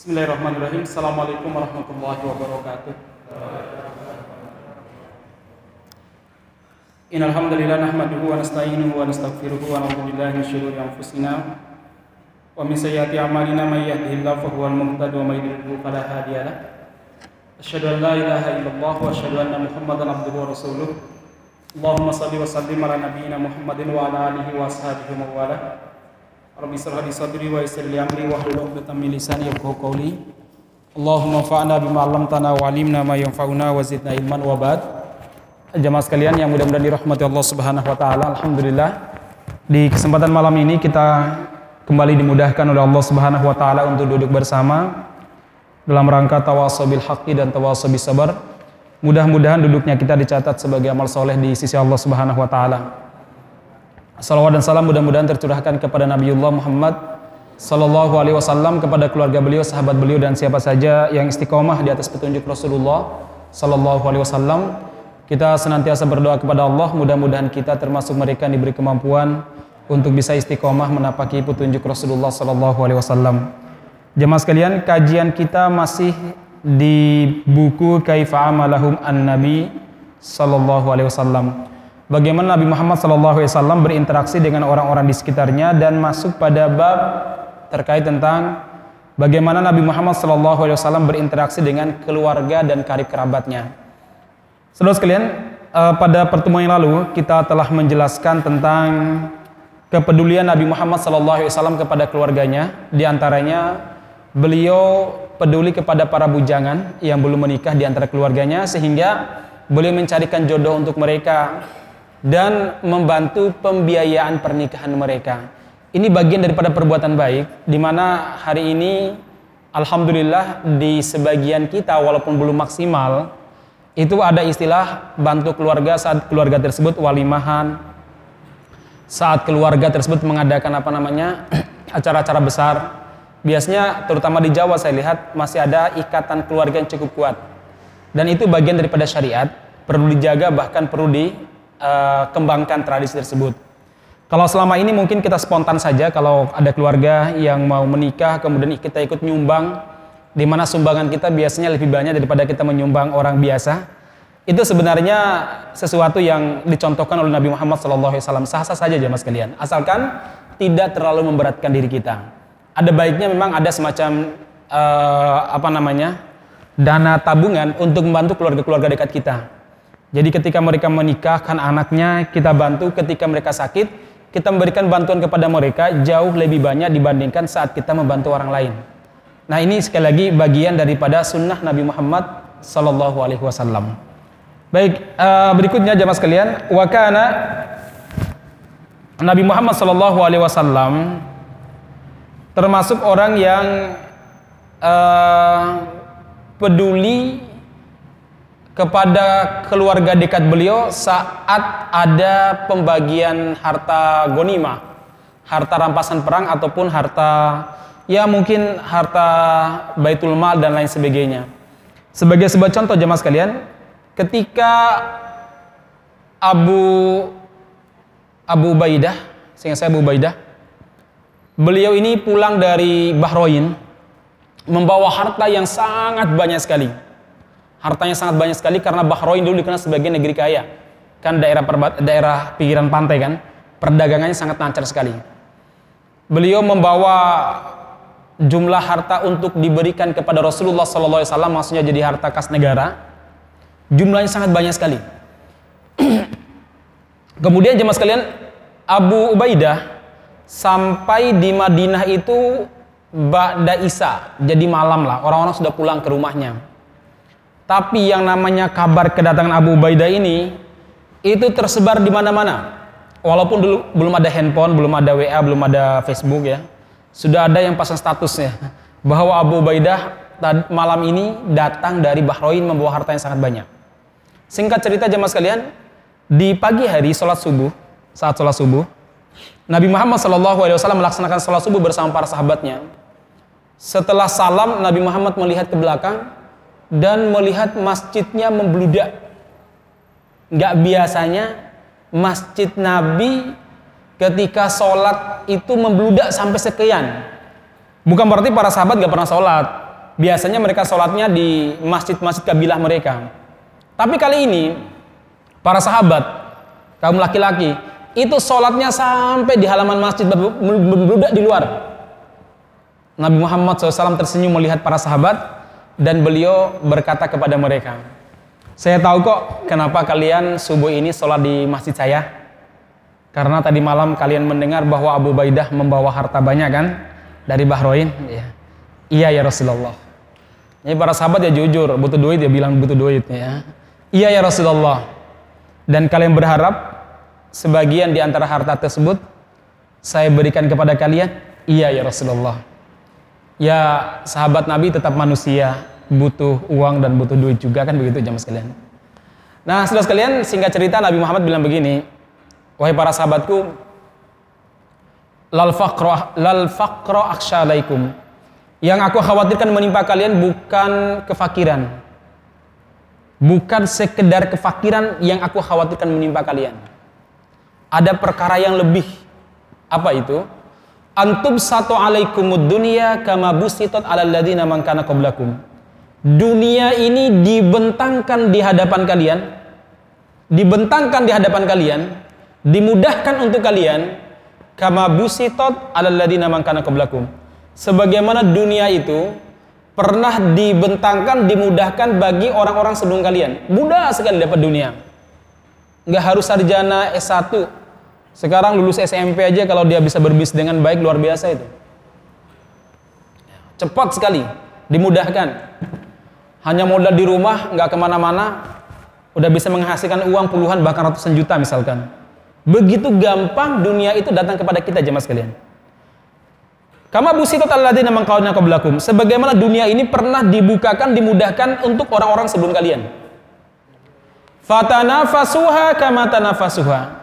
Bismillahirrahmanirrahim. Assalamualaikum warahmatullahi wabarakatuh. Innal hamdalillah nahmaduhu wa nasta'inuhu wa nastaghfiruhu wa na'udzu billahi min shururi anfusina wa min sayyiati a'malina may yahdihillahu fahuwal muhtadi wa may yudlil fala hadiya lahu. Asyhadu an la ilaha illallah wa asyhadu anna Muhammadan abduhu wa rasuluh. Allahumma shalli wa sallim ala nabiyyina Muhammadin Rabbi. Allahumma fa'na bima 'allamtana wa 'allimna ma yanfa'una wa. Jamaah sekalian yang mudah-mudahan dirahmati Allah Subhanahu wa taala. Alhamdulillah di kesempatan malam ini kita kembali dimudahkan oleh Allah Subhanahu wa taala untuk duduk bersama dalam rangka tawasobil haqqi dan tawasobil sabar. Mudah-mudahan duduknya kita dicatat sebagai amal soleh di sisi Allah Subhanahu wa taala. Salawat dan salam mudah-mudahan tercurahkan kepada Nabiullah Muhammad Sallallahu Alaihi Wasallam kepada keluarga beliau, sahabat beliau dan siapa saja yang istiqomah di atas petunjuk Rasulullah Sallallahu Alaihi Wasallam. Kita senantiasa berdoa kepada Allah, mudah-mudahan kita termasuk mereka yang diberi kemampuan untuk bisa istiqomah menapaki petunjuk Rasulullah Sallallahu Alaihi Wasallam. Jemaah sekalian, kajian kita masih di buku Kaifa Amalahum An-Nabi Sallallahu Alaihi Wasallam bagaimana Nabi Muhammad SAW berinteraksi dengan orang-orang di sekitarnya dan masuk pada bab terkait tentang bagaimana Nabi Muhammad SAW berinteraksi dengan keluarga dan karib kerabatnya. Saudara sekalian, eh, pada pertemuan yang lalu kita telah menjelaskan tentang kepedulian Nabi Muhammad SAW kepada keluarganya, di antaranya beliau peduli kepada para bujangan yang belum menikah di antara keluarganya sehingga beliau mencarikan jodoh untuk mereka dan membantu pembiayaan pernikahan mereka. Ini bagian daripada perbuatan baik di mana hari ini alhamdulillah di sebagian kita walaupun belum maksimal itu ada istilah bantu keluarga saat keluarga tersebut walimahan. Saat keluarga tersebut mengadakan apa namanya acara-acara besar. Biasanya terutama di Jawa saya lihat masih ada ikatan keluarga yang cukup kuat. Dan itu bagian daripada syariat perlu dijaga bahkan perlu di uh, kembangkan tradisi tersebut. Kalau selama ini mungkin kita spontan saja kalau ada keluarga yang mau menikah kemudian kita ikut nyumbang di mana sumbangan kita biasanya lebih banyak daripada kita menyumbang orang biasa. Itu sebenarnya sesuatu yang dicontohkan oleh Nabi Muhammad SAW. Sah-sah saja jemaah sekalian. Asalkan tidak terlalu memberatkan diri kita. Ada baiknya memang ada semacam uh, apa namanya dana tabungan untuk membantu keluarga-keluarga dekat kita jadi ketika mereka menikahkan anaknya, kita bantu. Ketika mereka sakit, kita memberikan bantuan kepada mereka jauh lebih banyak dibandingkan saat kita membantu orang lain. Nah ini sekali lagi bagian daripada sunnah Nabi Muhammad Sallallahu Alaihi Wasallam. Baik, uh, berikutnya jamaah sekalian, wakana Nabi Muhammad Sallallahu Alaihi Wasallam termasuk orang yang uh, peduli kepada keluarga dekat beliau saat ada pembagian harta gonima, harta rampasan perang ataupun harta ya mungkin harta baitul mal dan lain sebagainya. Sebagai sebuah contoh jemaah sekalian, ketika Abu Abu Ubaidah, sehingga saya Abu Ubaidah, beliau ini pulang dari Bahrain membawa harta yang sangat banyak sekali hartanya sangat banyak sekali karena Bahrain dulu dikenal sebagai negeri kaya. Kan daerah perbat, daerah pinggiran pantai kan, perdagangannya sangat lancar sekali. Beliau membawa jumlah harta untuk diberikan kepada Rasulullah SAW, maksudnya jadi harta kas negara. Jumlahnya sangat banyak sekali. Kemudian jemaah sekalian, Abu Ubaidah sampai di Madinah itu Ba'da Isa, jadi malam lah, orang-orang sudah pulang ke rumahnya tapi yang namanya kabar kedatangan Abu Ubaidah ini itu tersebar di mana-mana. Walaupun dulu belum ada handphone, belum ada WA, belum ada Facebook ya. Sudah ada yang pasang statusnya bahwa Abu Ubaidah malam ini datang dari Bahrain membawa harta yang sangat banyak. Singkat cerita jemaah sekalian, di pagi hari sholat subuh, saat sholat subuh, Nabi Muhammad SAW melaksanakan sholat subuh bersama para sahabatnya. Setelah salam, Nabi Muhammad melihat ke belakang, dan melihat masjidnya membludak. Nggak biasanya masjid Nabi ketika sholat itu membludak sampai sekian. Bukan berarti para sahabat nggak pernah sholat. biasanya mereka sholatnya di masjid-masjid kabilah mereka. Tapi kali ini para sahabat kaum laki-laki itu sholatnya sampai di halaman masjid berbeda di luar. Nabi Muhammad SAW tersenyum melihat para sahabat dan beliau berkata kepada mereka, saya tahu kok kenapa kalian subuh ini sholat di masjid saya. Karena tadi malam kalian mendengar bahwa Abu Baidah membawa harta banyak kan dari Bahrain. Ya. Iya ya Rasulullah. Ini para sahabat ya jujur, butuh duit ya bilang butuh duit ya. Iya ya Rasulullah. Dan kalian berharap sebagian di antara harta tersebut saya berikan kepada kalian? Iya ya Rasulullah. Ya sahabat Nabi tetap manusia, butuh uang dan butuh duit juga kan begitu jamaah sekalian. Nah, saudara sekalian, singkat cerita Nabi Muhammad bilang begini, wahai para sahabatku, lal faqra lal faqra akhsyalaikum. Yang aku khawatirkan menimpa kalian bukan kefakiran. Bukan sekedar kefakiran yang aku khawatirkan menimpa kalian ada perkara yang lebih apa itu antum satu alaikumud dunia kama busitot ala ladina mangkana qablakum dunia ini dibentangkan di hadapan kalian dibentangkan di hadapan kalian dimudahkan untuk kalian. Kama busitot ala ladina mangkana qablakum. Sebagaimana dunia itu pernah dibentangkan dimudahkan bagi orang-orang sebelum kalian. Mudah sekali dapat dunia. Nggak harus sarjana S1 sekarang lulus SMP aja kalau dia bisa berbisnis dengan baik luar biasa itu. Cepat sekali, dimudahkan. Hanya modal di rumah, nggak ke mana-mana, udah bisa menghasilkan uang puluhan bahkan ratusan juta misalkan. Begitu gampang dunia itu datang kepada kita jemaah sekalian. Kama busitat alladzina qawna qablakum. Sebagaimana dunia ini pernah dibukakan, dimudahkan untuk orang-orang sebelum kalian. Fatanafasuha kama tanafasuha.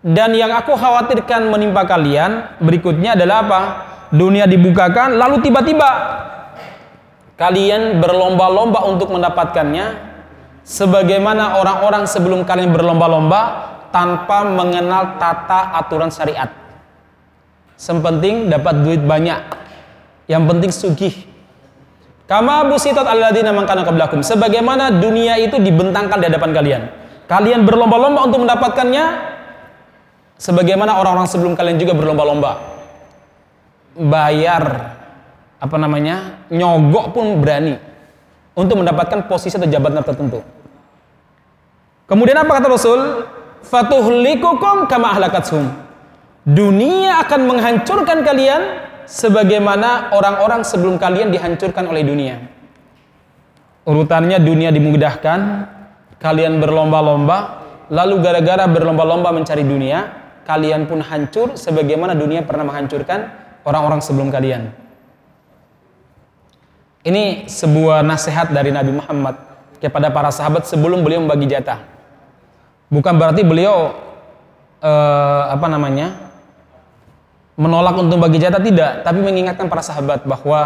Dan yang aku khawatirkan menimpa kalian berikutnya adalah apa? Dunia dibukakan lalu tiba-tiba kalian berlomba-lomba untuk mendapatkannya sebagaimana orang-orang sebelum kalian berlomba-lomba tanpa mengenal tata aturan syariat. Sempenting dapat duit banyak. Yang penting sugih. Kama busitat alladzina mangkana qablakum. Sebagaimana dunia itu dibentangkan di hadapan kalian. Kalian berlomba-lomba untuk mendapatkannya, Sebagaimana orang-orang sebelum kalian juga berlomba-lomba bayar apa namanya nyogok pun berani untuk mendapatkan posisi atau jabatan tertentu. Kemudian apa kata Rasul? Fatuhlikukum kama ahlakatsum. Dunia akan menghancurkan kalian sebagaimana orang-orang sebelum kalian dihancurkan oleh dunia. Urutannya dunia dimudahkan, kalian berlomba-lomba, lalu gara-gara berlomba-lomba mencari dunia, kalian pun hancur sebagaimana dunia pernah menghancurkan orang-orang sebelum kalian. Ini sebuah nasihat dari Nabi Muhammad kepada para sahabat sebelum beliau membagi jatah. Bukan berarti beliau eh, apa namanya menolak untuk bagi jatah tidak, tapi mengingatkan para sahabat bahwa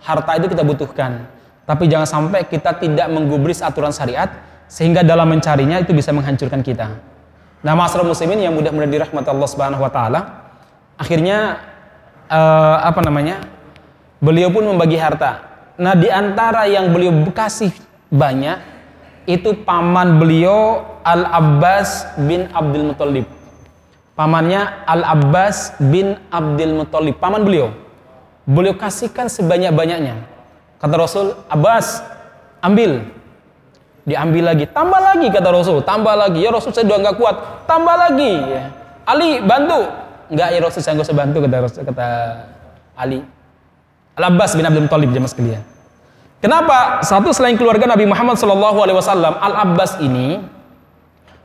harta itu kita butuhkan. Tapi jangan sampai kita tidak menggubris aturan syariat sehingga dalam mencarinya itu bisa menghancurkan kita. Nah, masalah muslimin yang mudah-mudahan dirahmati Allah Subhanahu wa taala, akhirnya uh, apa namanya? Beliau pun membagi harta. Nah, di antara yang beliau kasih banyak itu paman beliau Al-Abbas bin Abdul Muthalib. Pamannya Al-Abbas bin Abdul Muthalib, paman beliau. Beliau kasihkan sebanyak-banyaknya. Kata Rasul, "Abbas, ambil. Diambil lagi. Tambah lagi kata Rasul. Tambah lagi. Ya Rasul saya udah nggak kuat. Tambah lagi. Ya Ali bantu. Nggak ya Rasul saya nggak usah bantu kata Rasul kata Ali Al Abbas bin Abdul Muthalib jemaah sekalian kenapa? Satu selain keluarga Nabi Muhammad Shallallahu Alaihi Wasallam Al Abbas ini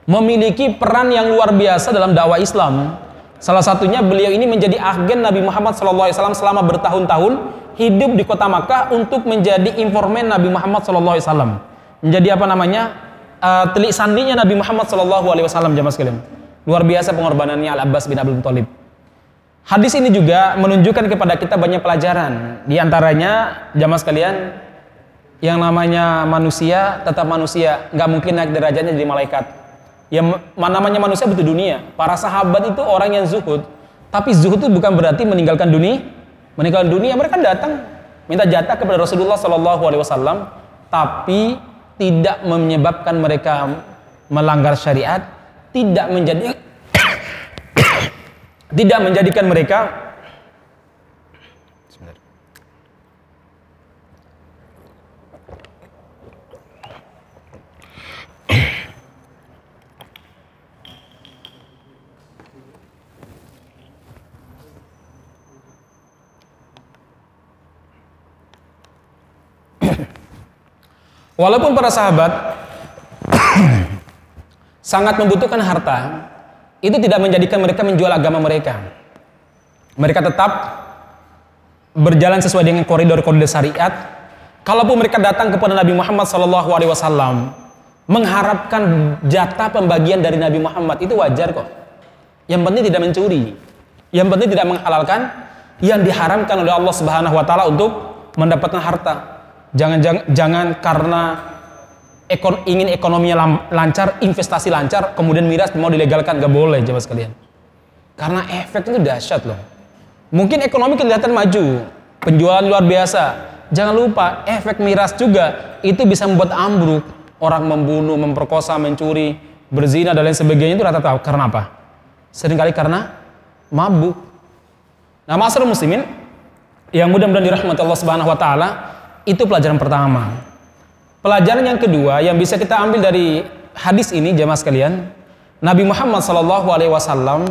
memiliki peran yang luar biasa dalam dakwah Islam. Salah satunya beliau ini menjadi agen Nabi Muhammad Shallallahu Alaihi Wasallam selama bertahun-tahun hidup di kota Makkah untuk menjadi informan Nabi Muhammad Shallallahu Alaihi Wasallam. Menjadi apa namanya? Uh, telik sandinya Nabi Muhammad Shallallahu Alaihi Wasallam jamaah sekalian. Luar biasa pengorbanannya Al Abbas bin Abdul Muthalib. Hadis ini juga menunjukkan kepada kita banyak pelajaran. Di antaranya jamaah sekalian yang namanya manusia tetap manusia, nggak mungkin naik derajatnya jadi malaikat. Yang namanya manusia butuh dunia. Para sahabat itu orang yang zuhud, tapi zuhud itu bukan berarti meninggalkan dunia, meninggalkan dunia. Mereka datang minta jatah kepada Rasulullah Shallallahu Alaihi Wasallam, tapi tidak menyebabkan mereka melanggar syariat, tidak menjadi tidak menjadikan mereka Walaupun para sahabat sangat membutuhkan harta, itu tidak menjadikan mereka menjual agama mereka. Mereka tetap berjalan sesuai dengan koridor-koridor syariat. Kalaupun mereka datang kepada Nabi Muhammad SAW mengharapkan jatah pembagian dari Nabi Muhammad itu wajar kok. Yang penting tidak mencuri. Yang penting tidak menghalalkan yang diharamkan oleh Allah Subhanahu wa taala untuk mendapatkan harta. Jangan jangan, jangan karena ekon, ingin ekonominya lancar, investasi lancar, kemudian miras mau dilegalkan, nggak boleh jemaah sekalian. Karena efek itu dahsyat loh. Mungkin ekonomi kelihatan maju, penjualan luar biasa. Jangan lupa efek miras juga itu bisa membuat ambruk orang membunuh, memperkosa, mencuri, berzina dan lain sebagainya itu rata-rata karena apa? Seringkali karena mabuk. Nah, masalah muslimin yang mudah-mudahan dirahmati Allah Subhanahu wa taala, itu pelajaran pertama. Pelajaran yang kedua yang bisa kita ambil dari hadis ini jemaah sekalian, Nabi Muhammad Shallallahu alaihi wasallam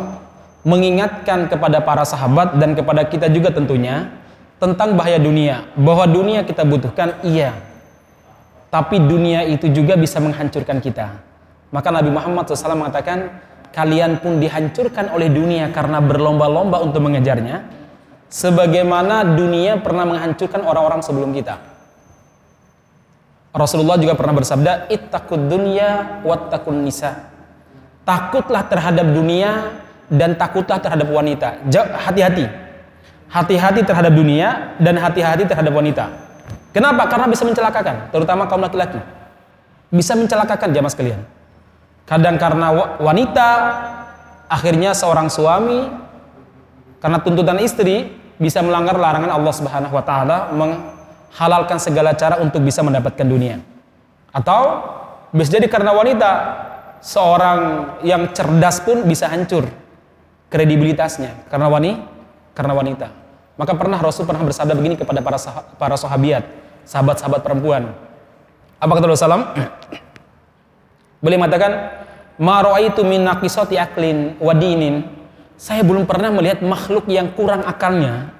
mengingatkan kepada para sahabat dan kepada kita juga tentunya tentang bahaya dunia, bahwa dunia kita butuhkan iya. Tapi dunia itu juga bisa menghancurkan kita. Maka Nabi Muhammad SAW mengatakan, kalian pun dihancurkan oleh dunia karena berlomba-lomba untuk mengejarnya, sebagaimana dunia pernah menghancurkan orang-orang sebelum kita. Rasulullah juga pernah bersabda, "Ittaqud dunya wattaqun nisa." Takutlah terhadap dunia dan takutlah terhadap wanita. Hati-hati. Hati-hati terhadap dunia dan hati-hati terhadap wanita. Kenapa? Karena bisa mencelakakan, terutama kaum laki-laki. Bisa mencelakakan jamaah sekalian. Kadang karena wanita akhirnya seorang suami karena tuntutan istri bisa melanggar larangan Allah Subhanahu wa taala halalkan segala cara untuk bisa mendapatkan dunia. Atau bisa jadi karena wanita seorang yang cerdas pun bisa hancur kredibilitasnya karena wanita karena wanita. Maka pernah Rasul pernah bersabda begini kepada para sah para sahabiat, sahabat-sahabat perempuan. Apa kata Rasulullah? Beliau mengatakan, "Ma ra'aitu min naqisati aklin wa dinin." Saya belum pernah melihat makhluk yang kurang akalnya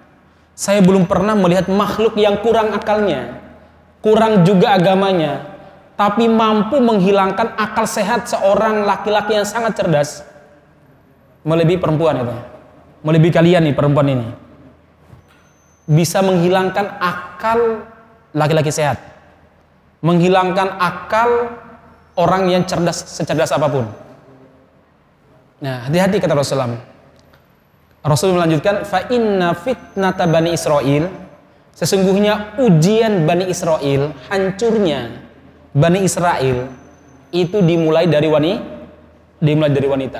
saya belum pernah melihat makhluk yang kurang akalnya, kurang juga agamanya, tapi mampu menghilangkan akal sehat seorang laki-laki yang sangat cerdas. Melebihi perempuan itu. Melebihi kalian nih perempuan ini. Bisa menghilangkan akal laki-laki sehat. Menghilangkan akal orang yang cerdas secerdas apa pun. Nah, hati-hati kata Rasulullah. Rasul melanjutkan fa inna fitnata bani Israel sesungguhnya ujian bani Israel hancurnya bani Israel itu dimulai dari wanita dimulai dari wanita.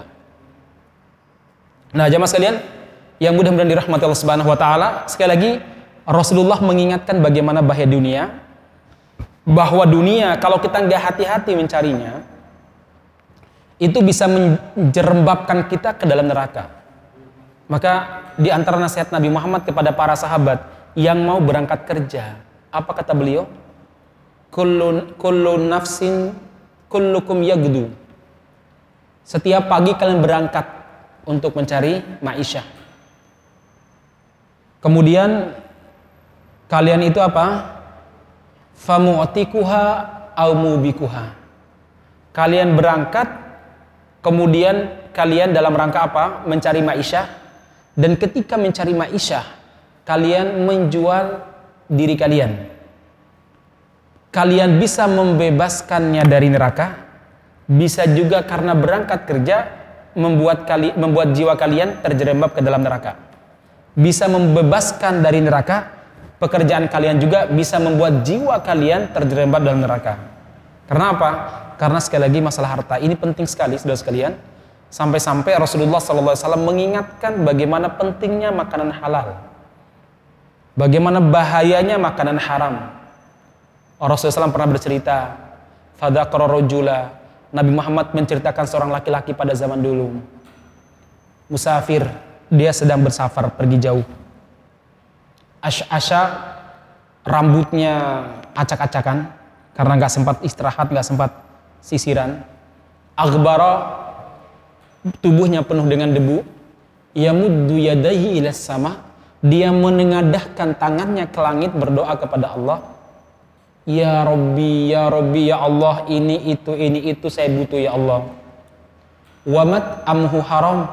Nah, jamaah sekalian yang mudah-mudahan dirahmati Allah Subhanahu wa taala, sekali lagi Rasulullah mengingatkan bagaimana bahaya dunia bahwa dunia kalau kita nggak hati-hati mencarinya itu bisa menjerembabkan kita ke dalam neraka. Maka di antara nasihat Nabi Muhammad kepada para sahabat yang mau berangkat kerja, apa kata beliau? Kullu, kullu nafsin kullukum yagdu. Setiap pagi kalian berangkat untuk mencari maisha. Kemudian kalian itu apa? Famu'tikuha au mubikuha. Kalian berangkat kemudian kalian dalam rangka apa? Mencari maisha dan ketika mencari ma'isyah, kalian menjual diri kalian. Kalian bisa membebaskannya dari neraka, bisa juga karena berangkat kerja membuat kali membuat jiwa kalian terjerembab ke dalam neraka. Bisa membebaskan dari neraka, pekerjaan kalian juga bisa membuat jiwa kalian terjerembab dalam neraka. Karena apa? Karena sekali lagi masalah harta ini penting sekali, saudara sekalian Sampai-sampai Rasulullah SAW mengingatkan bagaimana pentingnya makanan halal. Bagaimana bahayanya makanan haram. Rasulullah SAW pernah bercerita, rojula, Nabi Muhammad menceritakan seorang laki-laki pada zaman dulu. Musafir, dia sedang bersafar pergi jauh. Asya rambutnya acak-acakan karena nggak sempat istirahat, nggak sempat sisiran. Agbara tubuhnya penuh dengan debu. Yamuddu yadaihi ila sama. Dia menengadahkan tangannya ke langit berdoa kepada Allah. Ya Rabbi, Ya Rabbi, Ya Allah, ini itu, ini itu saya butuh ya Allah. Wamat amhu haram,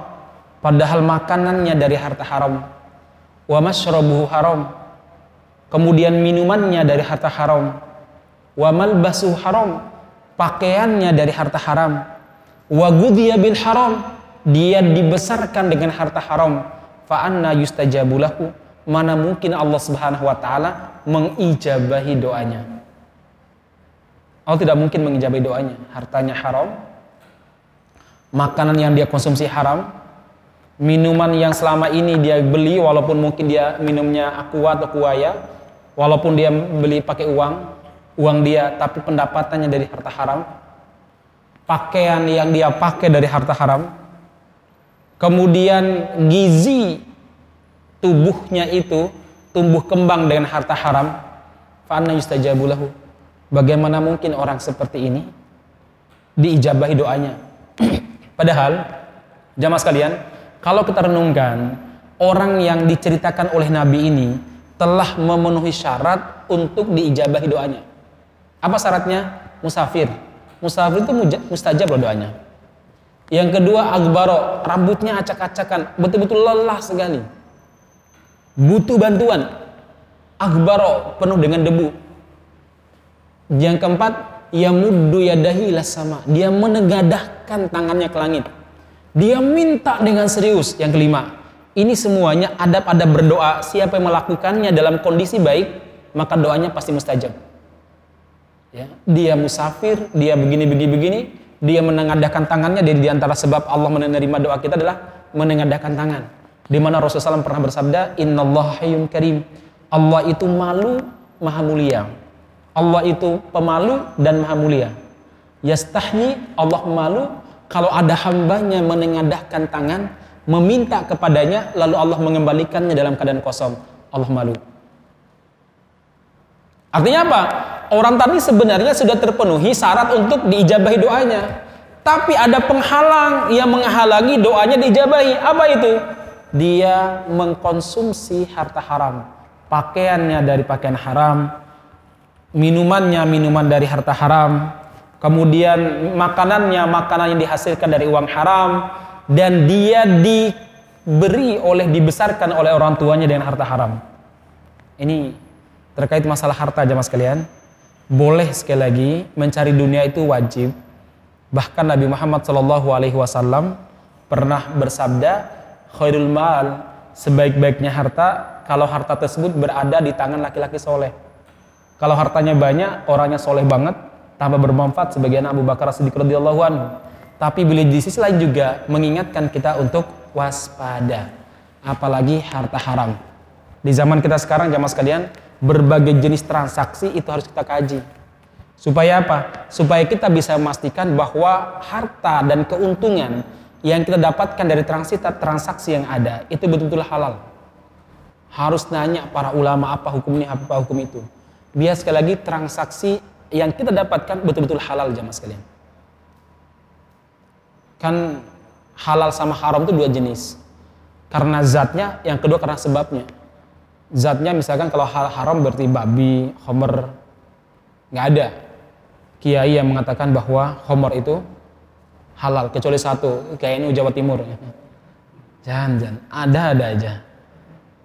padahal makanannya dari harta haram. Wa masyrabuhu haram, kemudian minumannya dari harta haram. Wa malbasuhu haram, pakaiannya dari harta haram. Wa gudhiya bil haram, dia dibesarkan dengan harta haram. Fa anna yustajabu lahu. Mana mungkin Allah Subhanahu wa taala mengijabahi doanya? Allah tidak mungkin mengijabahi doanya. Hartanya haram. Makanan yang dia konsumsi haram. Minuman yang selama ini dia beli walaupun mungkin dia minumnya aqua atau kuaya walaupun dia beli pakai uang uang dia tapi pendapatannya dari harta haram pakaian yang dia pakai dari harta haram. Kemudian gizi tubuhnya itu tumbuh kembang dengan harta haram. Bagaimana mungkin orang seperti ini diijabahi doanya? Padahal jamaah sekalian kalau kita renungkan orang yang diceritakan oleh Nabi ini telah memenuhi syarat untuk diijabahi doanya. Apa syaratnya? Musafir musafir itu mustajab loh doanya yang kedua agbaro, rambutnya acak-acakan, betul-betul lelah sekali. Butuh bantuan. Agbaro, penuh dengan debu. Yang keempat, yamuddu yadahi sama. Dia menegadahkan tangannya ke langit. Dia minta dengan serius. Yang kelima, ini semuanya adab-adab berdoa. Siapa yang melakukannya dalam kondisi baik, maka doanya pasti mustajab. Ya, dia musafir, dia begini-begini-begini, dia menengadahkan tangannya dari di antara sebab Allah menerima doa kita adalah menengadahkan tangan. Di mana Rasulullah SAW pernah bersabda, Inna Allah hayyun karim. Allah itu malu, maha mulia. Allah itu pemalu dan maha mulia. Yastahni, Allah malu kalau ada hambanya menengadahkan tangan, meminta kepadanya, lalu Allah mengembalikannya dalam keadaan kosong. Allah malu. Artinya apa? Orang tadi sebenarnya sudah terpenuhi syarat untuk diijabahi doanya. Tapi ada penghalang yang menghalangi doanya diijabahi. Apa itu? Dia mengkonsumsi harta haram. Pakaiannya dari pakaian haram. Minumannya minuman dari harta haram. Kemudian makanannya makanan yang dihasilkan dari uang haram. Dan dia diberi oleh, dibesarkan oleh orang tuanya dengan harta haram. Ini terkait masalah harta jamaah sekalian boleh sekali lagi mencari dunia itu wajib. Bahkan Nabi Muhammad Shallallahu Alaihi Wasallam pernah bersabda khairul mal sebaik-baiknya harta kalau harta tersebut berada di tangan laki-laki soleh. Kalau hartanya banyak orangnya soleh banget tambah bermanfaat sebagian Abu Bakar Siddiq radhiyallahu anhu. Tapi beliau di sisi lain juga mengingatkan kita untuk waspada apalagi harta haram. Di zaman kita sekarang jamaah sekalian berbagai jenis transaksi itu harus kita kaji. Supaya apa? Supaya kita bisa memastikan bahwa harta dan keuntungan yang kita dapatkan dari transaksi transaksi yang ada itu betul-betul halal. Harus nanya para ulama apa hukumnya, apa hukum itu. Biar sekali lagi transaksi yang kita dapatkan betul-betul halal jamaah sekalian. Kan halal sama haram itu dua jenis. Karena zatnya, yang kedua karena sebabnya zatnya misalkan kalau hal haram berarti babi, homer, nggak ada. Kiai yang mengatakan bahwa homer itu halal kecuali satu ini Jawa Timur. Jangan jangan. Ada ada aja.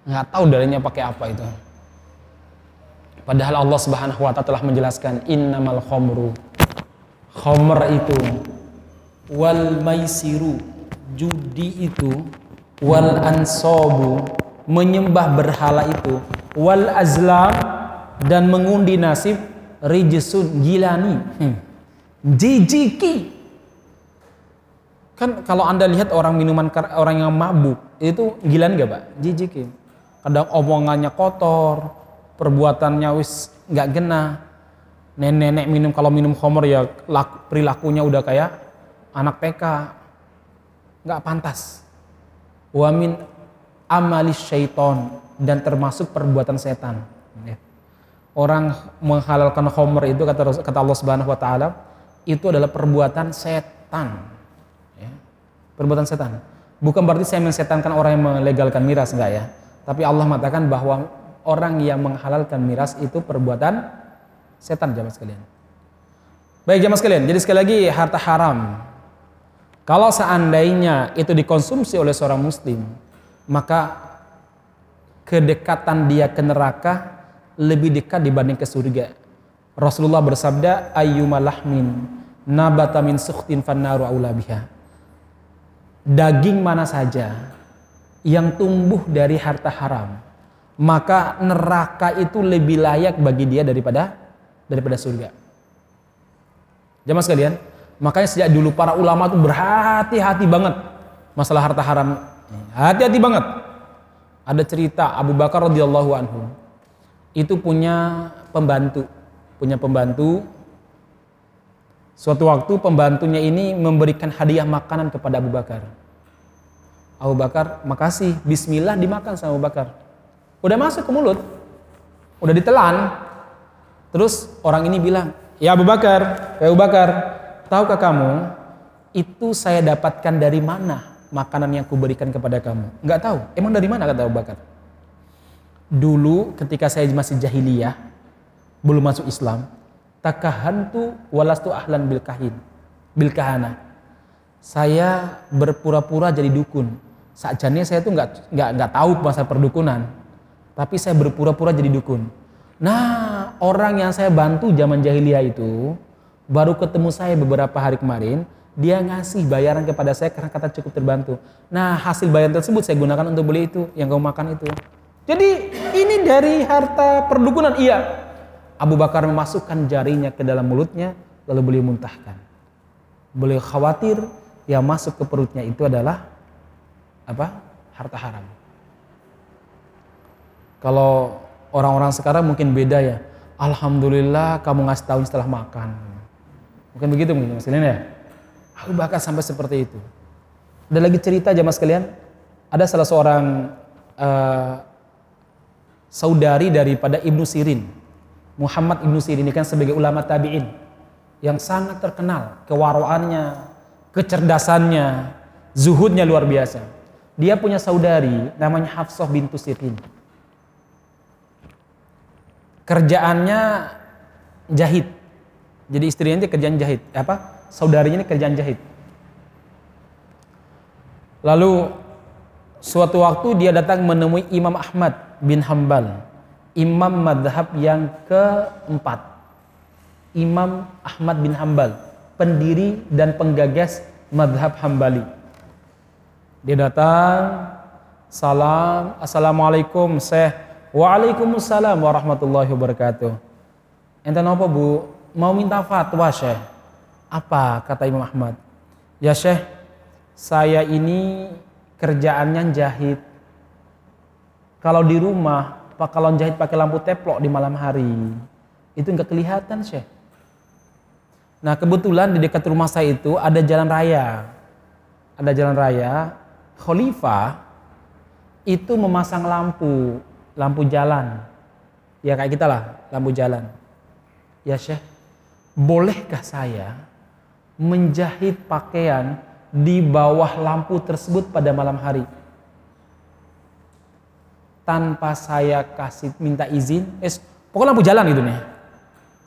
Nggak tahu darinya pakai apa itu. Padahal Allah Subhanahu wa taala telah menjelaskan innamal khomru. Khomer itu wal maisiru. Judi itu wal ansobu menyembah berhala itu wal azlam dan mengundi nasib rijesun gilani hmm. jijiki kan kalau anda lihat orang minuman orang yang mabuk itu gilani gak pak jijiki kadang omongannya kotor, perbuatannya wis nggak gena. Nenek-nenek minum kalau minum homer ya perilakunya udah kayak anak PK. Nggak pantas. Wamin amalis syaiton dan termasuk perbuatan setan. Ya. Orang menghalalkan homer itu kata kata Allah Subhanahu wa taala itu adalah perbuatan setan. Ya. Perbuatan setan. Bukan berarti saya mensetankan orang yang melegalkan miras enggak ya. Tapi Allah mengatakan bahwa orang yang menghalalkan miras itu perbuatan setan jamaah sekalian. Baik jamaah sekalian, jadi sekali lagi harta haram. Kalau seandainya itu dikonsumsi oleh seorang muslim, maka kedekatan dia ke neraka lebih dekat dibanding ke surga. Rasulullah bersabda, ayyumalahmin nabata min sukhtin fannaru aula biha. Daging mana saja yang tumbuh dari harta haram, maka neraka itu lebih layak bagi dia daripada daripada surga. Jamaah sekalian, makanya sejak dulu para ulama itu berhati-hati banget masalah harta haram. Hati-hati banget. Ada cerita Abu Bakar radhiyallahu anhu itu punya pembantu, punya pembantu. Suatu waktu pembantunya ini memberikan hadiah makanan kepada Abu Bakar Abu Bakar, makasih, bismillah dimakan sama Abu Bakar. Udah masuk ke mulut, udah ditelan. Terus orang ini bilang, ya Abu Bakar, ya Abu Bakar, tahukah kamu itu saya dapatkan dari mana makanan yang kuberikan kepada kamu? Enggak tahu. Emang dari mana kata Abu Bakar? Dulu ketika saya masih jahiliyah, belum masuk Islam, takahantu walastu ahlan bil kahin, bil kahana. Saya berpura-pura jadi dukun Sakjane saya tuh nggak nggak nggak tahu masa perdukunan, tapi saya berpura-pura jadi dukun. Nah, orang yang saya bantu zaman jahiliyah itu baru ketemu saya beberapa hari kemarin, dia ngasih bayaran kepada saya karena kata cukup terbantu. Nah, hasil bayaran tersebut saya gunakan untuk beli itu yang kamu makan itu. Jadi ini dari harta perdukunan, iya. Abu Bakar memasukkan jarinya ke dalam mulutnya, lalu beliau muntahkan. Beliau khawatir yang masuk ke perutnya itu adalah apa harta haram. Kalau orang-orang sekarang mungkin beda ya. Alhamdulillah kamu ngasih tahu setelah makan. Mungkin begitu mungkin mas ya. Aku bahkan sampai seperti itu. Ada lagi cerita jamaah sekalian. Ada salah seorang uh, saudari daripada Ibnu Sirin. Muhammad Ibnu Sirin ini kan sebagai ulama tabi'in yang sangat terkenal kewaroannya, kecerdasannya, zuhudnya luar biasa. Dia punya saudari namanya Hafsah bintu Sirin. Kerjaannya jahit. Jadi istrinya dia kerjaan jahit. Apa? Saudarinya ini kerjaan jahit. Lalu suatu waktu dia datang menemui Imam Ahmad bin Hambal. Imam madhab yang keempat. Imam Ahmad bin Hambal. Pendiri dan penggagas madhab Hambali dia datang, salam, assalamualaikum, Syekh. Waalaikumsalam warahmatullahi wabarakatuh. Enten apa bu? Mau minta fatwa Syekh. Apa kata Imam Ahmad? Ya Syekh, saya ini kerjaannya jahit. Kalau di rumah, kalau jahit pakai lampu teplok di malam hari, itu nggak kelihatan Syekh. Nah kebetulan di dekat rumah saya itu ada jalan raya. Ada jalan raya, khalifah itu memasang lampu, lampu jalan. Ya kayak kita lah, lampu jalan. Ya Syekh, bolehkah saya menjahit pakaian di bawah lampu tersebut pada malam hari? Tanpa saya kasih minta izin, eh, pokoknya lampu jalan gitu nih.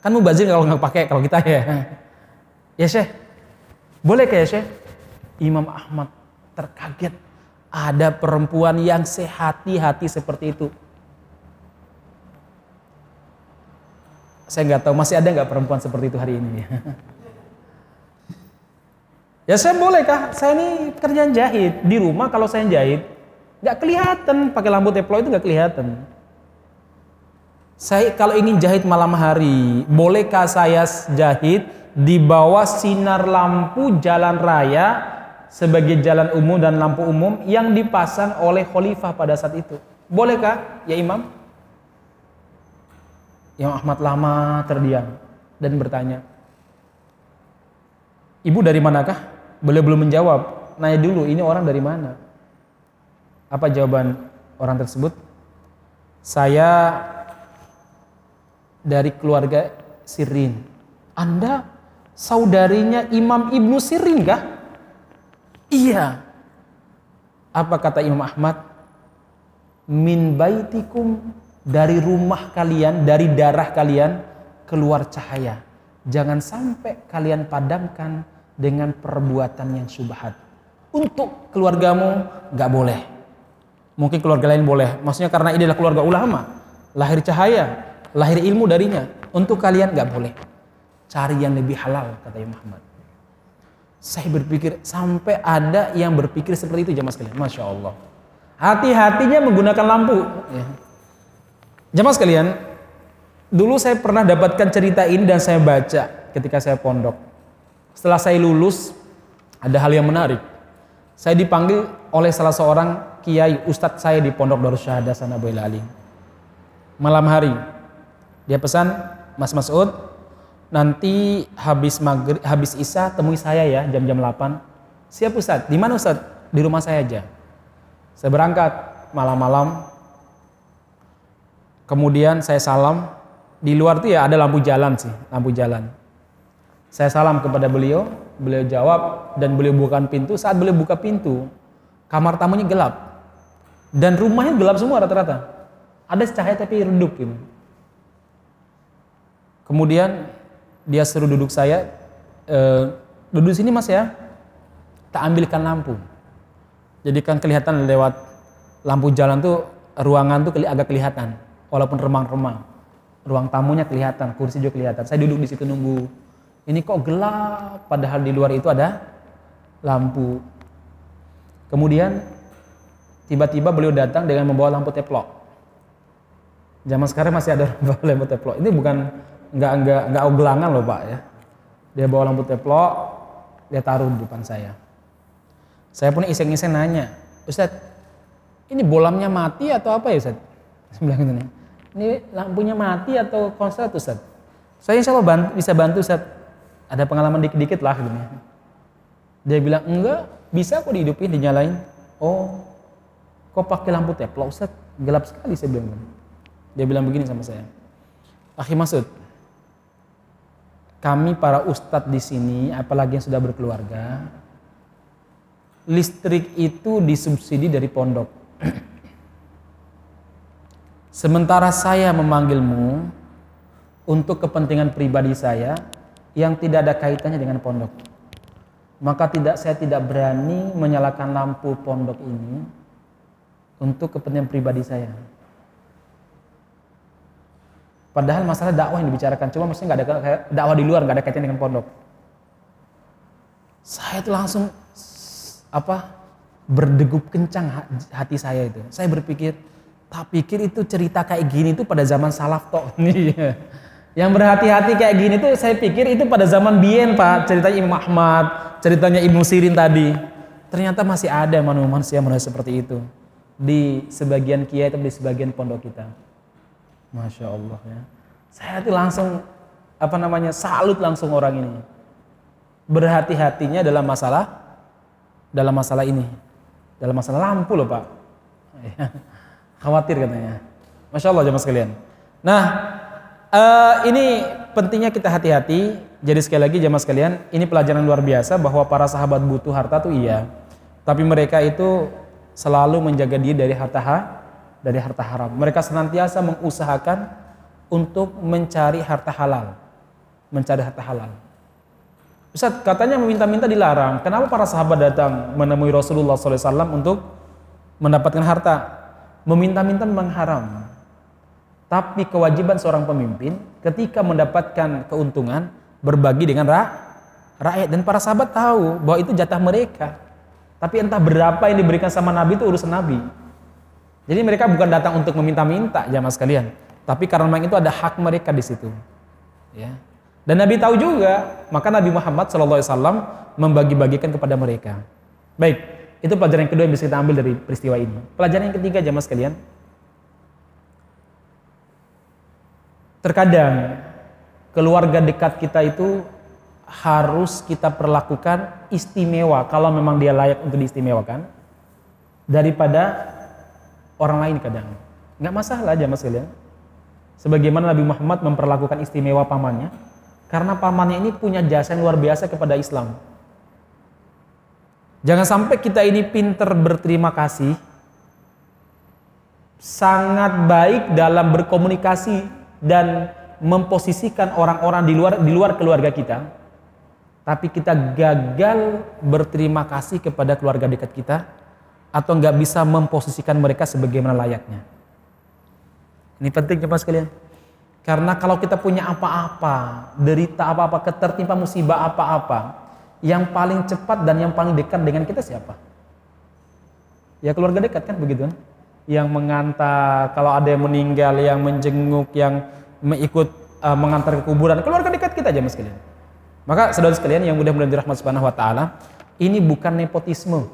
Kan mubazir kalau nggak pakai kalau kita ya. Ya Syekh, boleh kayak Syekh? Imam Ahmad terkaget ada perempuan yang sehati-hati seperti itu. Saya nggak tahu masih ada nggak perempuan seperti itu hari ini. ya saya boleh kah? Saya ini kerjaan jahit di rumah kalau saya jahit nggak kelihatan pakai lampu teplo itu nggak kelihatan. Saya kalau ingin jahit malam hari, bolehkah saya jahit di bawah sinar lampu jalan raya sebagai jalan umum dan lampu umum yang dipasang oleh khalifah pada saat itu. Bolehkah ya imam? Imam Ahmad lama terdiam dan bertanya, Ibu dari manakah? Beliau belum menjawab. Nanya dulu, ini orang dari mana? Apa jawaban orang tersebut? Saya dari keluarga Sirin. Anda saudarinya Imam Ibnu Sirin kah? Iya. Apa kata Imam Ahmad? Min baitikum dari rumah kalian, dari darah kalian keluar cahaya. Jangan sampai kalian padamkan dengan perbuatan yang subhat. Untuk keluargamu nggak boleh. Mungkin keluarga lain boleh. Maksudnya karena ini adalah keluarga ulama, lahir cahaya, lahir ilmu darinya. Untuk kalian nggak boleh. Cari yang lebih halal kata Imam Muhammad. Saya berpikir sampai ada yang berpikir seperti itu jamaah sekalian. Masya Allah. Hati-hatinya menggunakan lampu. Ya. Jamaah sekalian, dulu saya pernah dapatkan cerita ini dan saya baca ketika saya pondok. Setelah saya lulus, ada hal yang menarik. Saya dipanggil oleh salah seorang kiai ustadz saya di Pondok Darussyahada sana Boyolali. Malam hari, dia pesan, Mas Masud, nanti habis maghrib, habis isya temui saya ya jam-jam 8. Siap Ustadz, di mana Ustadz? Di rumah saya aja. Saya berangkat malam-malam. Kemudian saya salam. Di luar tuh ya ada lampu jalan sih, lampu jalan. Saya salam kepada beliau, beliau jawab dan beliau bukakan pintu. Saat beliau buka pintu, kamar tamunya gelap. Dan rumahnya gelap semua rata-rata. Ada cahaya tapi redup gitu. Kemudian dia suruh duduk saya, e, duduk sini mas ya, tak ambilkan lampu. Jadi kan kelihatan lewat lampu jalan tuh ruangan tuh agak kelihatan, walaupun remang-remang. Ruang tamunya kelihatan, kursi juga kelihatan. Saya duduk di situ nunggu ini kok gelap padahal di luar itu ada lampu. Kemudian tiba-tiba beliau datang dengan membawa lampu teplok. Zaman sekarang masih ada lampu teplok. Ini bukan nggak nggak nggak ogelangan loh pak ya. Dia bawa lampu teplok, dia taruh di depan saya. Saya pun iseng-iseng nanya, Ustaz, ini bolamnya mati atau apa ya Ustaz? Saya bilang gitu. Ini lampunya mati atau konslet Ustaz? Saya insya Allah bisa bantu Ustaz ada pengalaman dikit-dikit lah gitu. Dia bilang, enggak, bisa kok dihidupin, dinyalain. Oh, kok pakai lampu teplok Ustaz? Gelap sekali saya bilang. Dia bilang begini sama saya. Akhi maksud, kami para ustadz di sini, apalagi yang sudah berkeluarga, listrik itu disubsidi dari pondok. Sementara saya memanggilmu untuk kepentingan pribadi saya, yang tidak ada kaitannya dengan pondok. Maka tidak saya tidak berani menyalakan lampu pondok ini untuk kepentingan pribadi saya. Padahal masalah dakwah yang dibicarakan, cuma maksudnya nggak ada dakwah di luar, nggak ada kaitannya dengan pondok. Saya itu langsung apa berdegup kencang hati saya itu. Saya berpikir, tak pikir itu cerita kayak gini itu pada zaman salaf toh. Yang berhati-hati kayak gini tuh saya pikir itu pada zaman Bien Pak, ceritanya Imam Ahmad, ceritanya Ibnu Sirin tadi. Ternyata masih ada manusia manusia seperti itu di sebagian kiai atau di sebagian pondok kita. Masya Allah ya. Saya tuh langsung apa namanya salut langsung orang ini. Berhati-hatinya dalam masalah dalam masalah ini, dalam masalah lampu loh Pak. Khawatir katanya. Masya Allah jemaah sekalian. Nah, uh, ini pentingnya kita hati-hati. Jadi sekali lagi jamaah sekalian, ini pelajaran luar biasa bahwa para sahabat butuh harta tuh iya. Tapi mereka itu selalu menjaga diri dari harta ha, dari harta haram. Mereka senantiasa mengusahakan untuk mencari harta halal. Mencari harta halal. Ustaz, katanya meminta-minta dilarang. Kenapa para sahabat datang menemui Rasulullah SAW untuk mendapatkan harta? Meminta-minta memang haram. Tapi kewajiban seorang pemimpin ketika mendapatkan keuntungan berbagi dengan ra rakyat dan para sahabat tahu bahwa itu jatah mereka. Tapi entah berapa yang diberikan sama Nabi itu urusan Nabi. Jadi mereka bukan datang untuk meminta-minta jamaah sekalian, tapi karena memang itu ada hak mereka di situ. Ya. Dan Nabi tahu juga, maka Nabi Muhammad SAW membagi-bagikan kepada mereka. Baik, itu pelajaran yang kedua yang bisa kita ambil dari peristiwa ini. Pelajaran yang ketiga jamaah sekalian, terkadang keluarga dekat kita itu harus kita perlakukan istimewa kalau memang dia layak untuk diistimewakan daripada orang lain kadang. Nggak masalah aja mas kalian. Sebagaimana Nabi Muhammad memperlakukan istimewa pamannya, karena pamannya ini punya jasa yang luar biasa kepada Islam. Jangan sampai kita ini pinter berterima kasih, sangat baik dalam berkomunikasi dan memposisikan orang-orang di luar di luar keluarga kita, tapi kita gagal berterima kasih kepada keluarga dekat kita atau nggak bisa memposisikan mereka sebagaimana layaknya. Ini penting ya sekalian. Karena kalau kita punya apa-apa, derita apa-apa, ketertimpa musibah apa-apa, yang paling cepat dan yang paling dekat dengan kita siapa? Ya keluarga dekat kan begitu kan? Yang mengantar, kalau ada yang meninggal, yang menjenguk, yang mengikut uh, mengantar ke kuburan, keluarga dekat kita aja mas sekalian. Maka saudara sekalian yang mudah-mudahan dirahmat subhanahu wa taala, ini bukan nepotisme.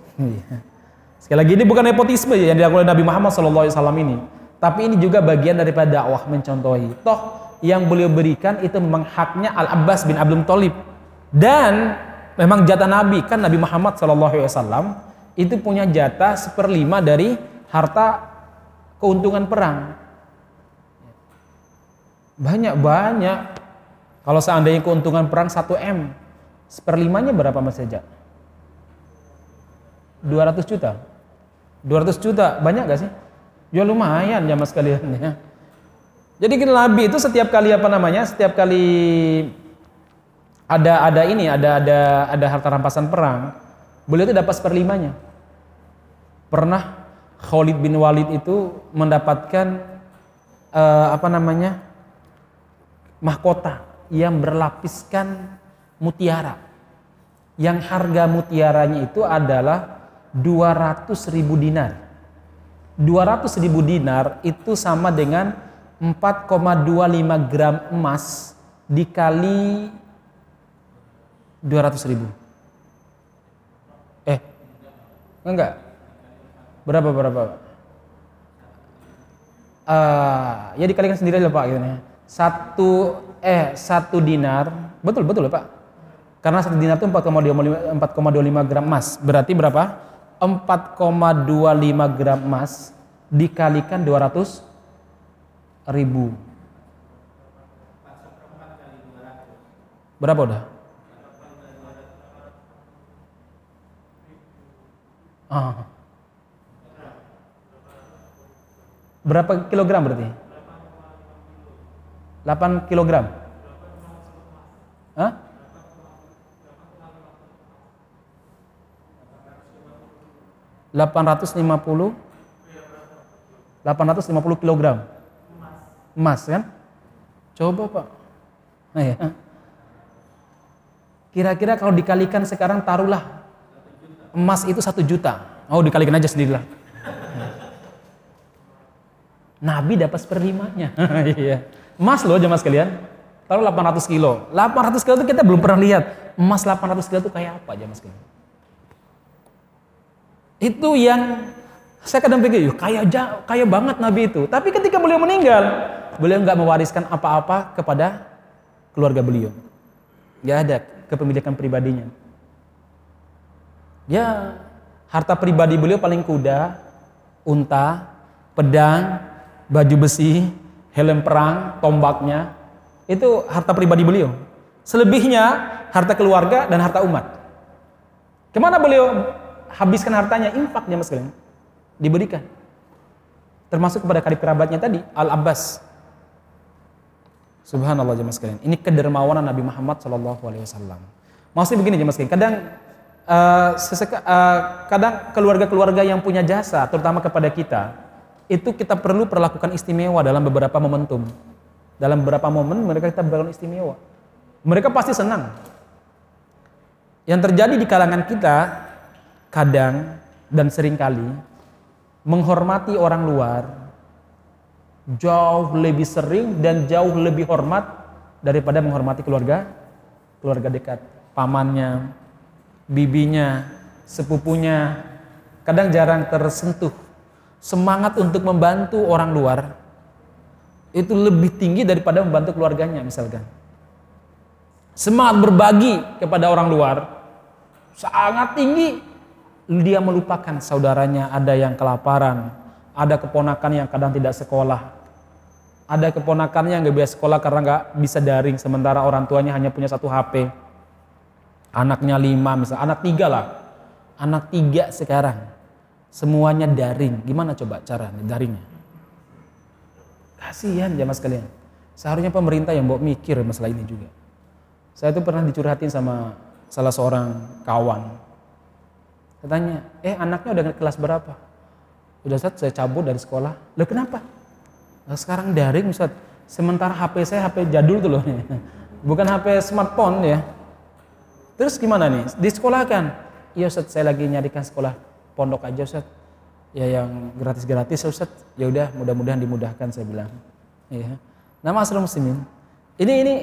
Sekali lagi ini bukan nepotisme yang dilakukan oleh Nabi Muhammad SAW ini. Tapi ini juga bagian daripada dakwah mencontohi. Toh yang beliau berikan itu memang haknya Al-Abbas bin Abdul Thalib. Dan memang jatah Nabi. Kan Nabi Muhammad SAW itu punya jatah seperlima dari harta keuntungan perang. Banyak-banyak. Kalau seandainya keuntungan perang 1 M, seperlimanya berapa Mas Eja? 200 juta. 200 juta banyak gak sih? Ya lumayan ya mas kalian ya. Jadi kita Nabi itu setiap kali apa namanya? Setiap kali ada ada ini, ada ada ada harta rampasan perang, beliau itu dapat seperlimanya. Pernah Khalid bin Walid itu mendapatkan uh, apa namanya? mahkota yang berlapiskan mutiara. Yang harga mutiaranya itu adalah 200 ribu dinar. 200 ribu dinar itu sama dengan 4,25 gram emas dikali 200 ribu. Eh, enggak. Berapa berapa? Uh, ya dikalikan sendiri lah pak gitu ya. Satu eh satu dinar, betul betul pak. Karena satu dinar itu 4,25 gram emas. Berarti berapa? 4,25 gram emas dikalikan 200 ribu. Berapa udah? Ah. Berapa kilogram berarti? 8 kilogram. Hah? 850 850 kg emas kan coba pak nah, ya. kira-kira kalau dikalikan sekarang taruhlah emas itu satu juta oh dikalikan aja sendirilah Nabi dapat seperlimanya iya emas loh jemaah sekalian taruh 800 kilo 800 kilo itu kita belum pernah lihat emas 800 kilo itu kayak apa jemaah sekalian itu yang saya kadang pikir, yuk kaya, kaya banget Nabi itu. Tapi ketika beliau meninggal, beliau nggak mewariskan apa-apa kepada keluarga beliau. Gak ada kepemilikan pribadinya. Ya, harta pribadi beliau paling kuda, unta, pedang, baju besi, helm perang, tombaknya. Itu harta pribadi beliau. Selebihnya harta keluarga dan harta umat. Ke mana beliau habiskan hartanya, infak dia mas kalian. Diberikan. Termasuk kepada karib kerabatnya tadi, Al-Abbas. Subhanallah jemaah sekalian. Ini kedermawanan Nabi Muhammad Shallallahu Alaihi Wasallam. Maksudnya begini jemaah sekalian. Kadang uh, seseka, uh, kadang keluarga-keluarga yang punya jasa, terutama kepada kita, itu kita perlu perlakukan istimewa dalam beberapa momentum. Dalam beberapa momen mereka kita berikan istimewa. Mereka pasti senang. Yang terjadi di kalangan kita, kadang dan sering kali menghormati orang luar jauh lebih sering dan jauh lebih hormat daripada menghormati keluarga keluarga dekat pamannya bibinya sepupunya kadang jarang tersentuh semangat untuk membantu orang luar itu lebih tinggi daripada membantu keluarganya misalkan. Semangat berbagi kepada orang luar sangat tinggi. Dia melupakan saudaranya ada yang kelaparan, ada keponakan yang kadang tidak sekolah, ada keponakannya yang nggak bisa sekolah karena nggak bisa daring, sementara orang tuanya hanya punya satu HP. Anaknya lima, misal anak tiga lah, anak tiga sekarang, semuanya daring. Gimana coba cara daringnya? Kasihan jamaah sekalian. Seharusnya pemerintah yang bawa mikir masalah ini juga. Saya tuh pernah dicurhatin sama salah seorang kawan. Katanya, eh anaknya udah kelas berapa? Udah saat saya cabut dari sekolah. Loh kenapa? Nah, sekarang daring Ustaz. Sementara HP saya HP jadul tuh loh. Bukan HP smartphone ya. Terus gimana nih? Di sekolah kan? Iya Ustaz, saya lagi nyarikan sekolah pondok aja Ustaz. Ya yang gratis-gratis Ustaz. Ya udah mudah-mudahan dimudahkan saya bilang. Ya nama asal muslimin ini ini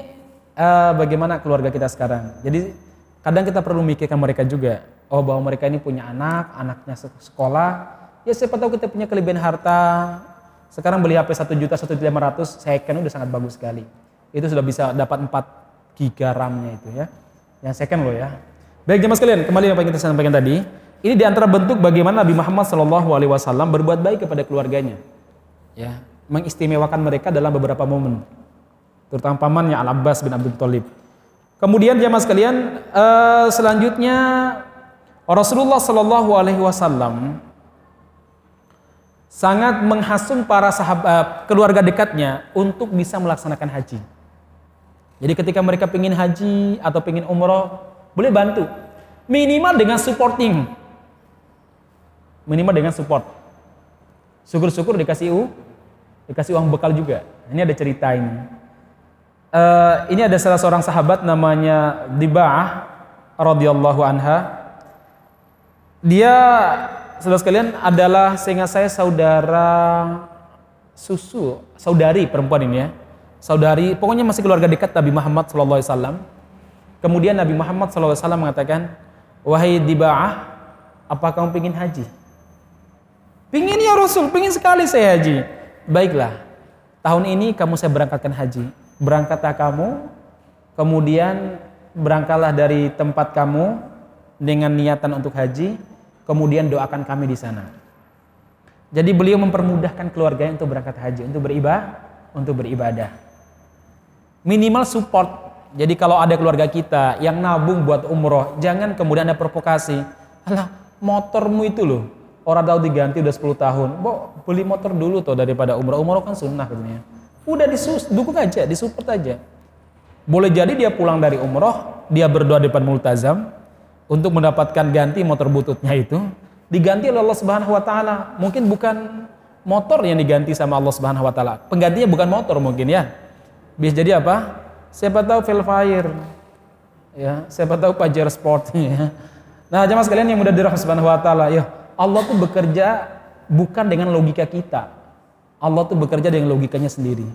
uh, bagaimana keluarga kita sekarang? Jadi kadang kita perlu mikirkan mereka juga. Oh bahwa mereka ini punya anak anaknya sekolah. Ya siapa tahu kita punya kelebihan harta. Sekarang beli HP 1 juta 1 juta 500 second udah sangat bagus sekali. Itu sudah bisa dapat 4 giga RAM-nya itu ya. Yang second loh ya. Baik jemaah sekalian kembali apa yang kita sampaikan tadi ini di antara bentuk bagaimana Nabi Muhammad Shallallahu Alaihi Wasallam berbuat baik kepada keluarganya, ya, mengistimewakan mereka dalam beberapa momen, terutama pamannya Al Abbas bin Abdul Thalib. Kemudian jamaah sekalian, uh, selanjutnya Rasulullah Shallallahu Alaihi Wasallam sangat menghasung para sahabat uh, keluarga dekatnya untuk bisa melaksanakan haji. Jadi ketika mereka ingin haji atau ingin umroh, boleh bantu. Minimal dengan supporting minimal dengan support. Syukur-syukur dikasih u, dikasih uang bekal juga. Ini ada cerita ini. Uh, ini ada salah seorang sahabat namanya Diba'ah radhiyallahu anha. Dia saudara sekalian adalah seingat saya saudara susu, saudari perempuan ini ya. Saudari, pokoknya masih keluarga dekat Nabi Muhammad SAW. Kemudian Nabi Muhammad SAW mengatakan, Wahai Diba'ah, apa kamu ingin haji? Pingin ya Rasul, pingin sekali saya haji. Baiklah, tahun ini kamu saya berangkatkan haji. Berangkatlah kamu, kemudian berangkatlah dari tempat kamu dengan niatan untuk haji, kemudian doakan kami di sana. Jadi beliau mempermudahkan keluarganya untuk berangkat haji, untuk beribadah, untuk beribadah. Minimal support. Jadi kalau ada keluarga kita yang nabung buat umroh, jangan kemudian ada provokasi. Alah, motormu itu loh, Orang tahu diganti udah 10 tahun. Bo, beli motor dulu tuh daripada umroh. Umroh kan sunnah katanya. Udah disus, dukung aja, disupport aja. Boleh jadi dia pulang dari umroh, dia berdoa depan multazam untuk mendapatkan ganti motor bututnya itu diganti oleh Allah Subhanahu wa taala. Mungkin bukan motor yang diganti sama Allah Subhanahu wa taala. Penggantinya bukan motor mungkin ya. Bisa jadi apa? Siapa tahu Velfire. Ya, siapa tahu Pajero Sport ya. Nah, jemaah sekalian yang mudah dirahmati Subhanahu wa taala, ya Allah tuh bekerja bukan dengan logika kita. Allah tuh bekerja dengan logikanya sendiri.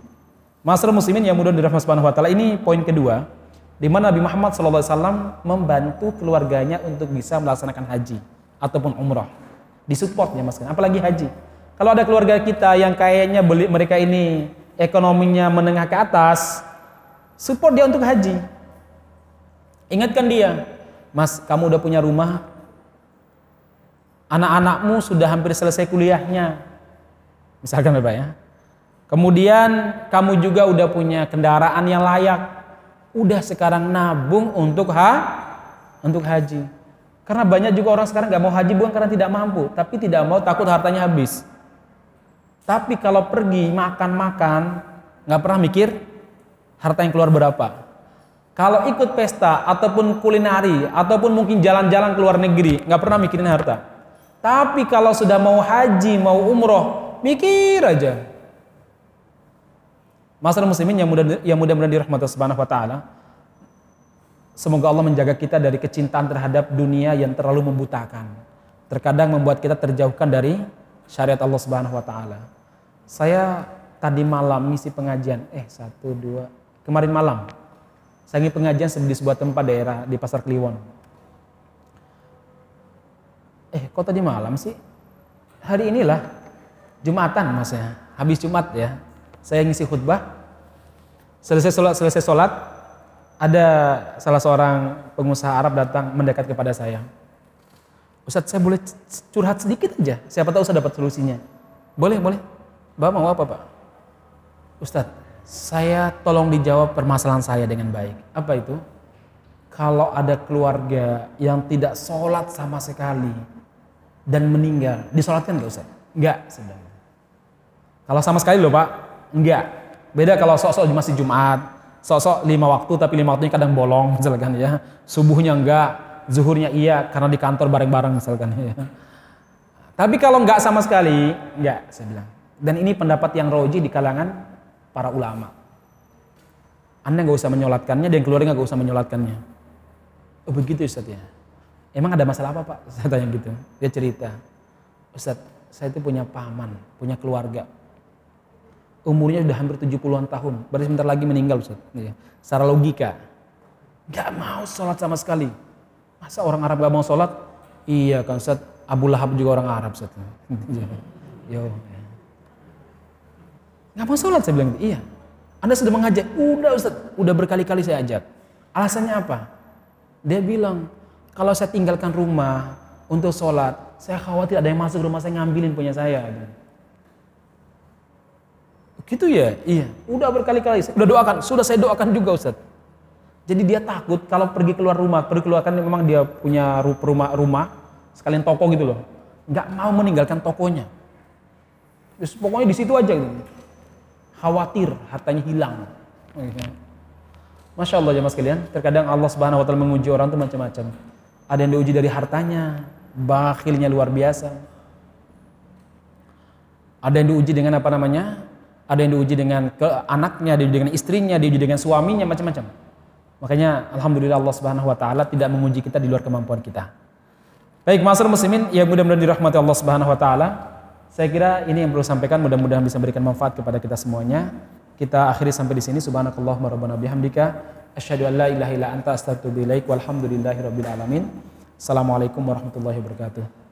Masalah muslimin yang mudah dirahmati subhanahu wa ta'ala ini poin kedua di mana Nabi Muhammad SAW membantu keluarganya untuk bisa melaksanakan haji ataupun umrah. Disupport ya mas, apalagi haji. Kalau ada keluarga kita yang kayaknya beli mereka ini ekonominya menengah ke atas, support dia untuk haji. Ingatkan dia, Mas, kamu udah punya rumah, anak-anakmu sudah hampir selesai kuliahnya. Misalkan Bapak ya. Kemudian kamu juga udah punya kendaraan yang layak. Udah sekarang nabung untuk ha untuk haji. Karena banyak juga orang sekarang nggak mau haji bukan karena tidak mampu, tapi tidak mau takut hartanya habis. Tapi kalau pergi makan-makan, nggak pernah mikir harta yang keluar berapa. Kalau ikut pesta ataupun kulinari ataupun mungkin jalan-jalan ke luar negeri, nggak pernah mikirin harta. Tapi kalau sudah mau haji, mau umroh, mikir aja. Masalah muslimin yang mudah yang mudah-mudahan dirahmati subhanahu wa taala. Semoga Allah menjaga kita dari kecintaan terhadap dunia yang terlalu membutakan. Terkadang membuat kita terjauhkan dari syariat Allah Subhanahu wa taala. Saya tadi malam misi pengajian, eh satu dua, kemarin malam. Saya ingin pengajian di sebuah tempat daerah di Pasar Kliwon eh kok tadi malam sih? Hari inilah Jumatan mas ya, habis Jumat ya. Saya ngisi khutbah. Selesai sholat, selesai sholat, ada salah seorang pengusaha Arab datang mendekat kepada saya. Ustadz, saya boleh curhat sedikit aja. Siapa tahu saya dapat solusinya. Boleh, boleh. Bapak mau apa, Pak? Ustadz, saya tolong dijawab permasalahan saya dengan baik. Apa itu? Kalau ada keluarga yang tidak sholat sama sekali dan meninggal, disolatkan nggak Ustadz? Enggak, sebenarnya. Kalau sama sekali loh Pak, enggak. Beda kalau sok-sok masih Jumat, sok-sok lima waktu tapi lima waktunya kadang bolong misalkan ya. Subuhnya enggak, zuhurnya iya karena di kantor bareng-bareng misalkan ya. Tapi kalau enggak sama sekali, enggak saya bilang. Dan ini pendapat yang roji di kalangan para ulama. Anda nggak usah menyolatkannya dan keluarga nggak usah menyolatkannya. Oh begitu Ustaz ya. Emang ada masalah apa Pak? Saya tanya gitu. Dia cerita. Ustaz, saya itu punya paman, punya keluarga. Umurnya sudah hampir 70-an tahun. Berarti sebentar lagi meninggal Ustaz. Ya. Secara logika. Gak mau sholat sama sekali. Masa orang Arab gak mau sholat? Iya kan Ustaz. Abu Lahab juga orang Arab Ustaz. Yo. Gak mau sholat saya bilang Iya. Anda sudah mengajak. Udah Ustaz. Udah berkali-kali saya ajak. Alasannya apa? Dia bilang, kalau saya tinggalkan rumah untuk sholat, saya khawatir ada yang masuk rumah saya ngambilin punya saya. Gitu ya? Iya. Udah berkali-kali. Udah doakan. Sudah saya doakan juga Ustaz. Jadi dia takut kalau pergi keluar rumah, pergi keluar kan memang dia punya rumah rumah sekalian toko gitu loh. Nggak mau meninggalkan tokonya. Terus pokoknya di situ aja gitu. Khawatir hartanya hilang. Masya Allah jemaah sekalian, terkadang Allah Subhanahu wa taala menguji orang itu macam-macam. Ada yang diuji dari hartanya, bakhilnya luar biasa. Ada yang diuji dengan apa namanya? Ada yang diuji dengan ke anaknya, diuji dengan istrinya, diuji dengan suaminya, macam-macam. Makanya alhamdulillah Allah Subhanahu wa taala tidak menguji kita di luar kemampuan kita. Baik, masyarakat muslimin yang mudah-mudahan dirahmati Allah Subhanahu wa taala. Saya kira ini yang perlu sampaikan, mudah-mudahan bisa memberikan manfaat kepada kita semuanya. Kita akhiri sampai di sini. Subhanakallahumma rabbana bihamdika asyhadu an la ilaha illa anta astaghfiruka wa atubu ilaik. Walhamdulillahirabbil alamin. Assalamualaikum warahmatullahi wabarakatuh.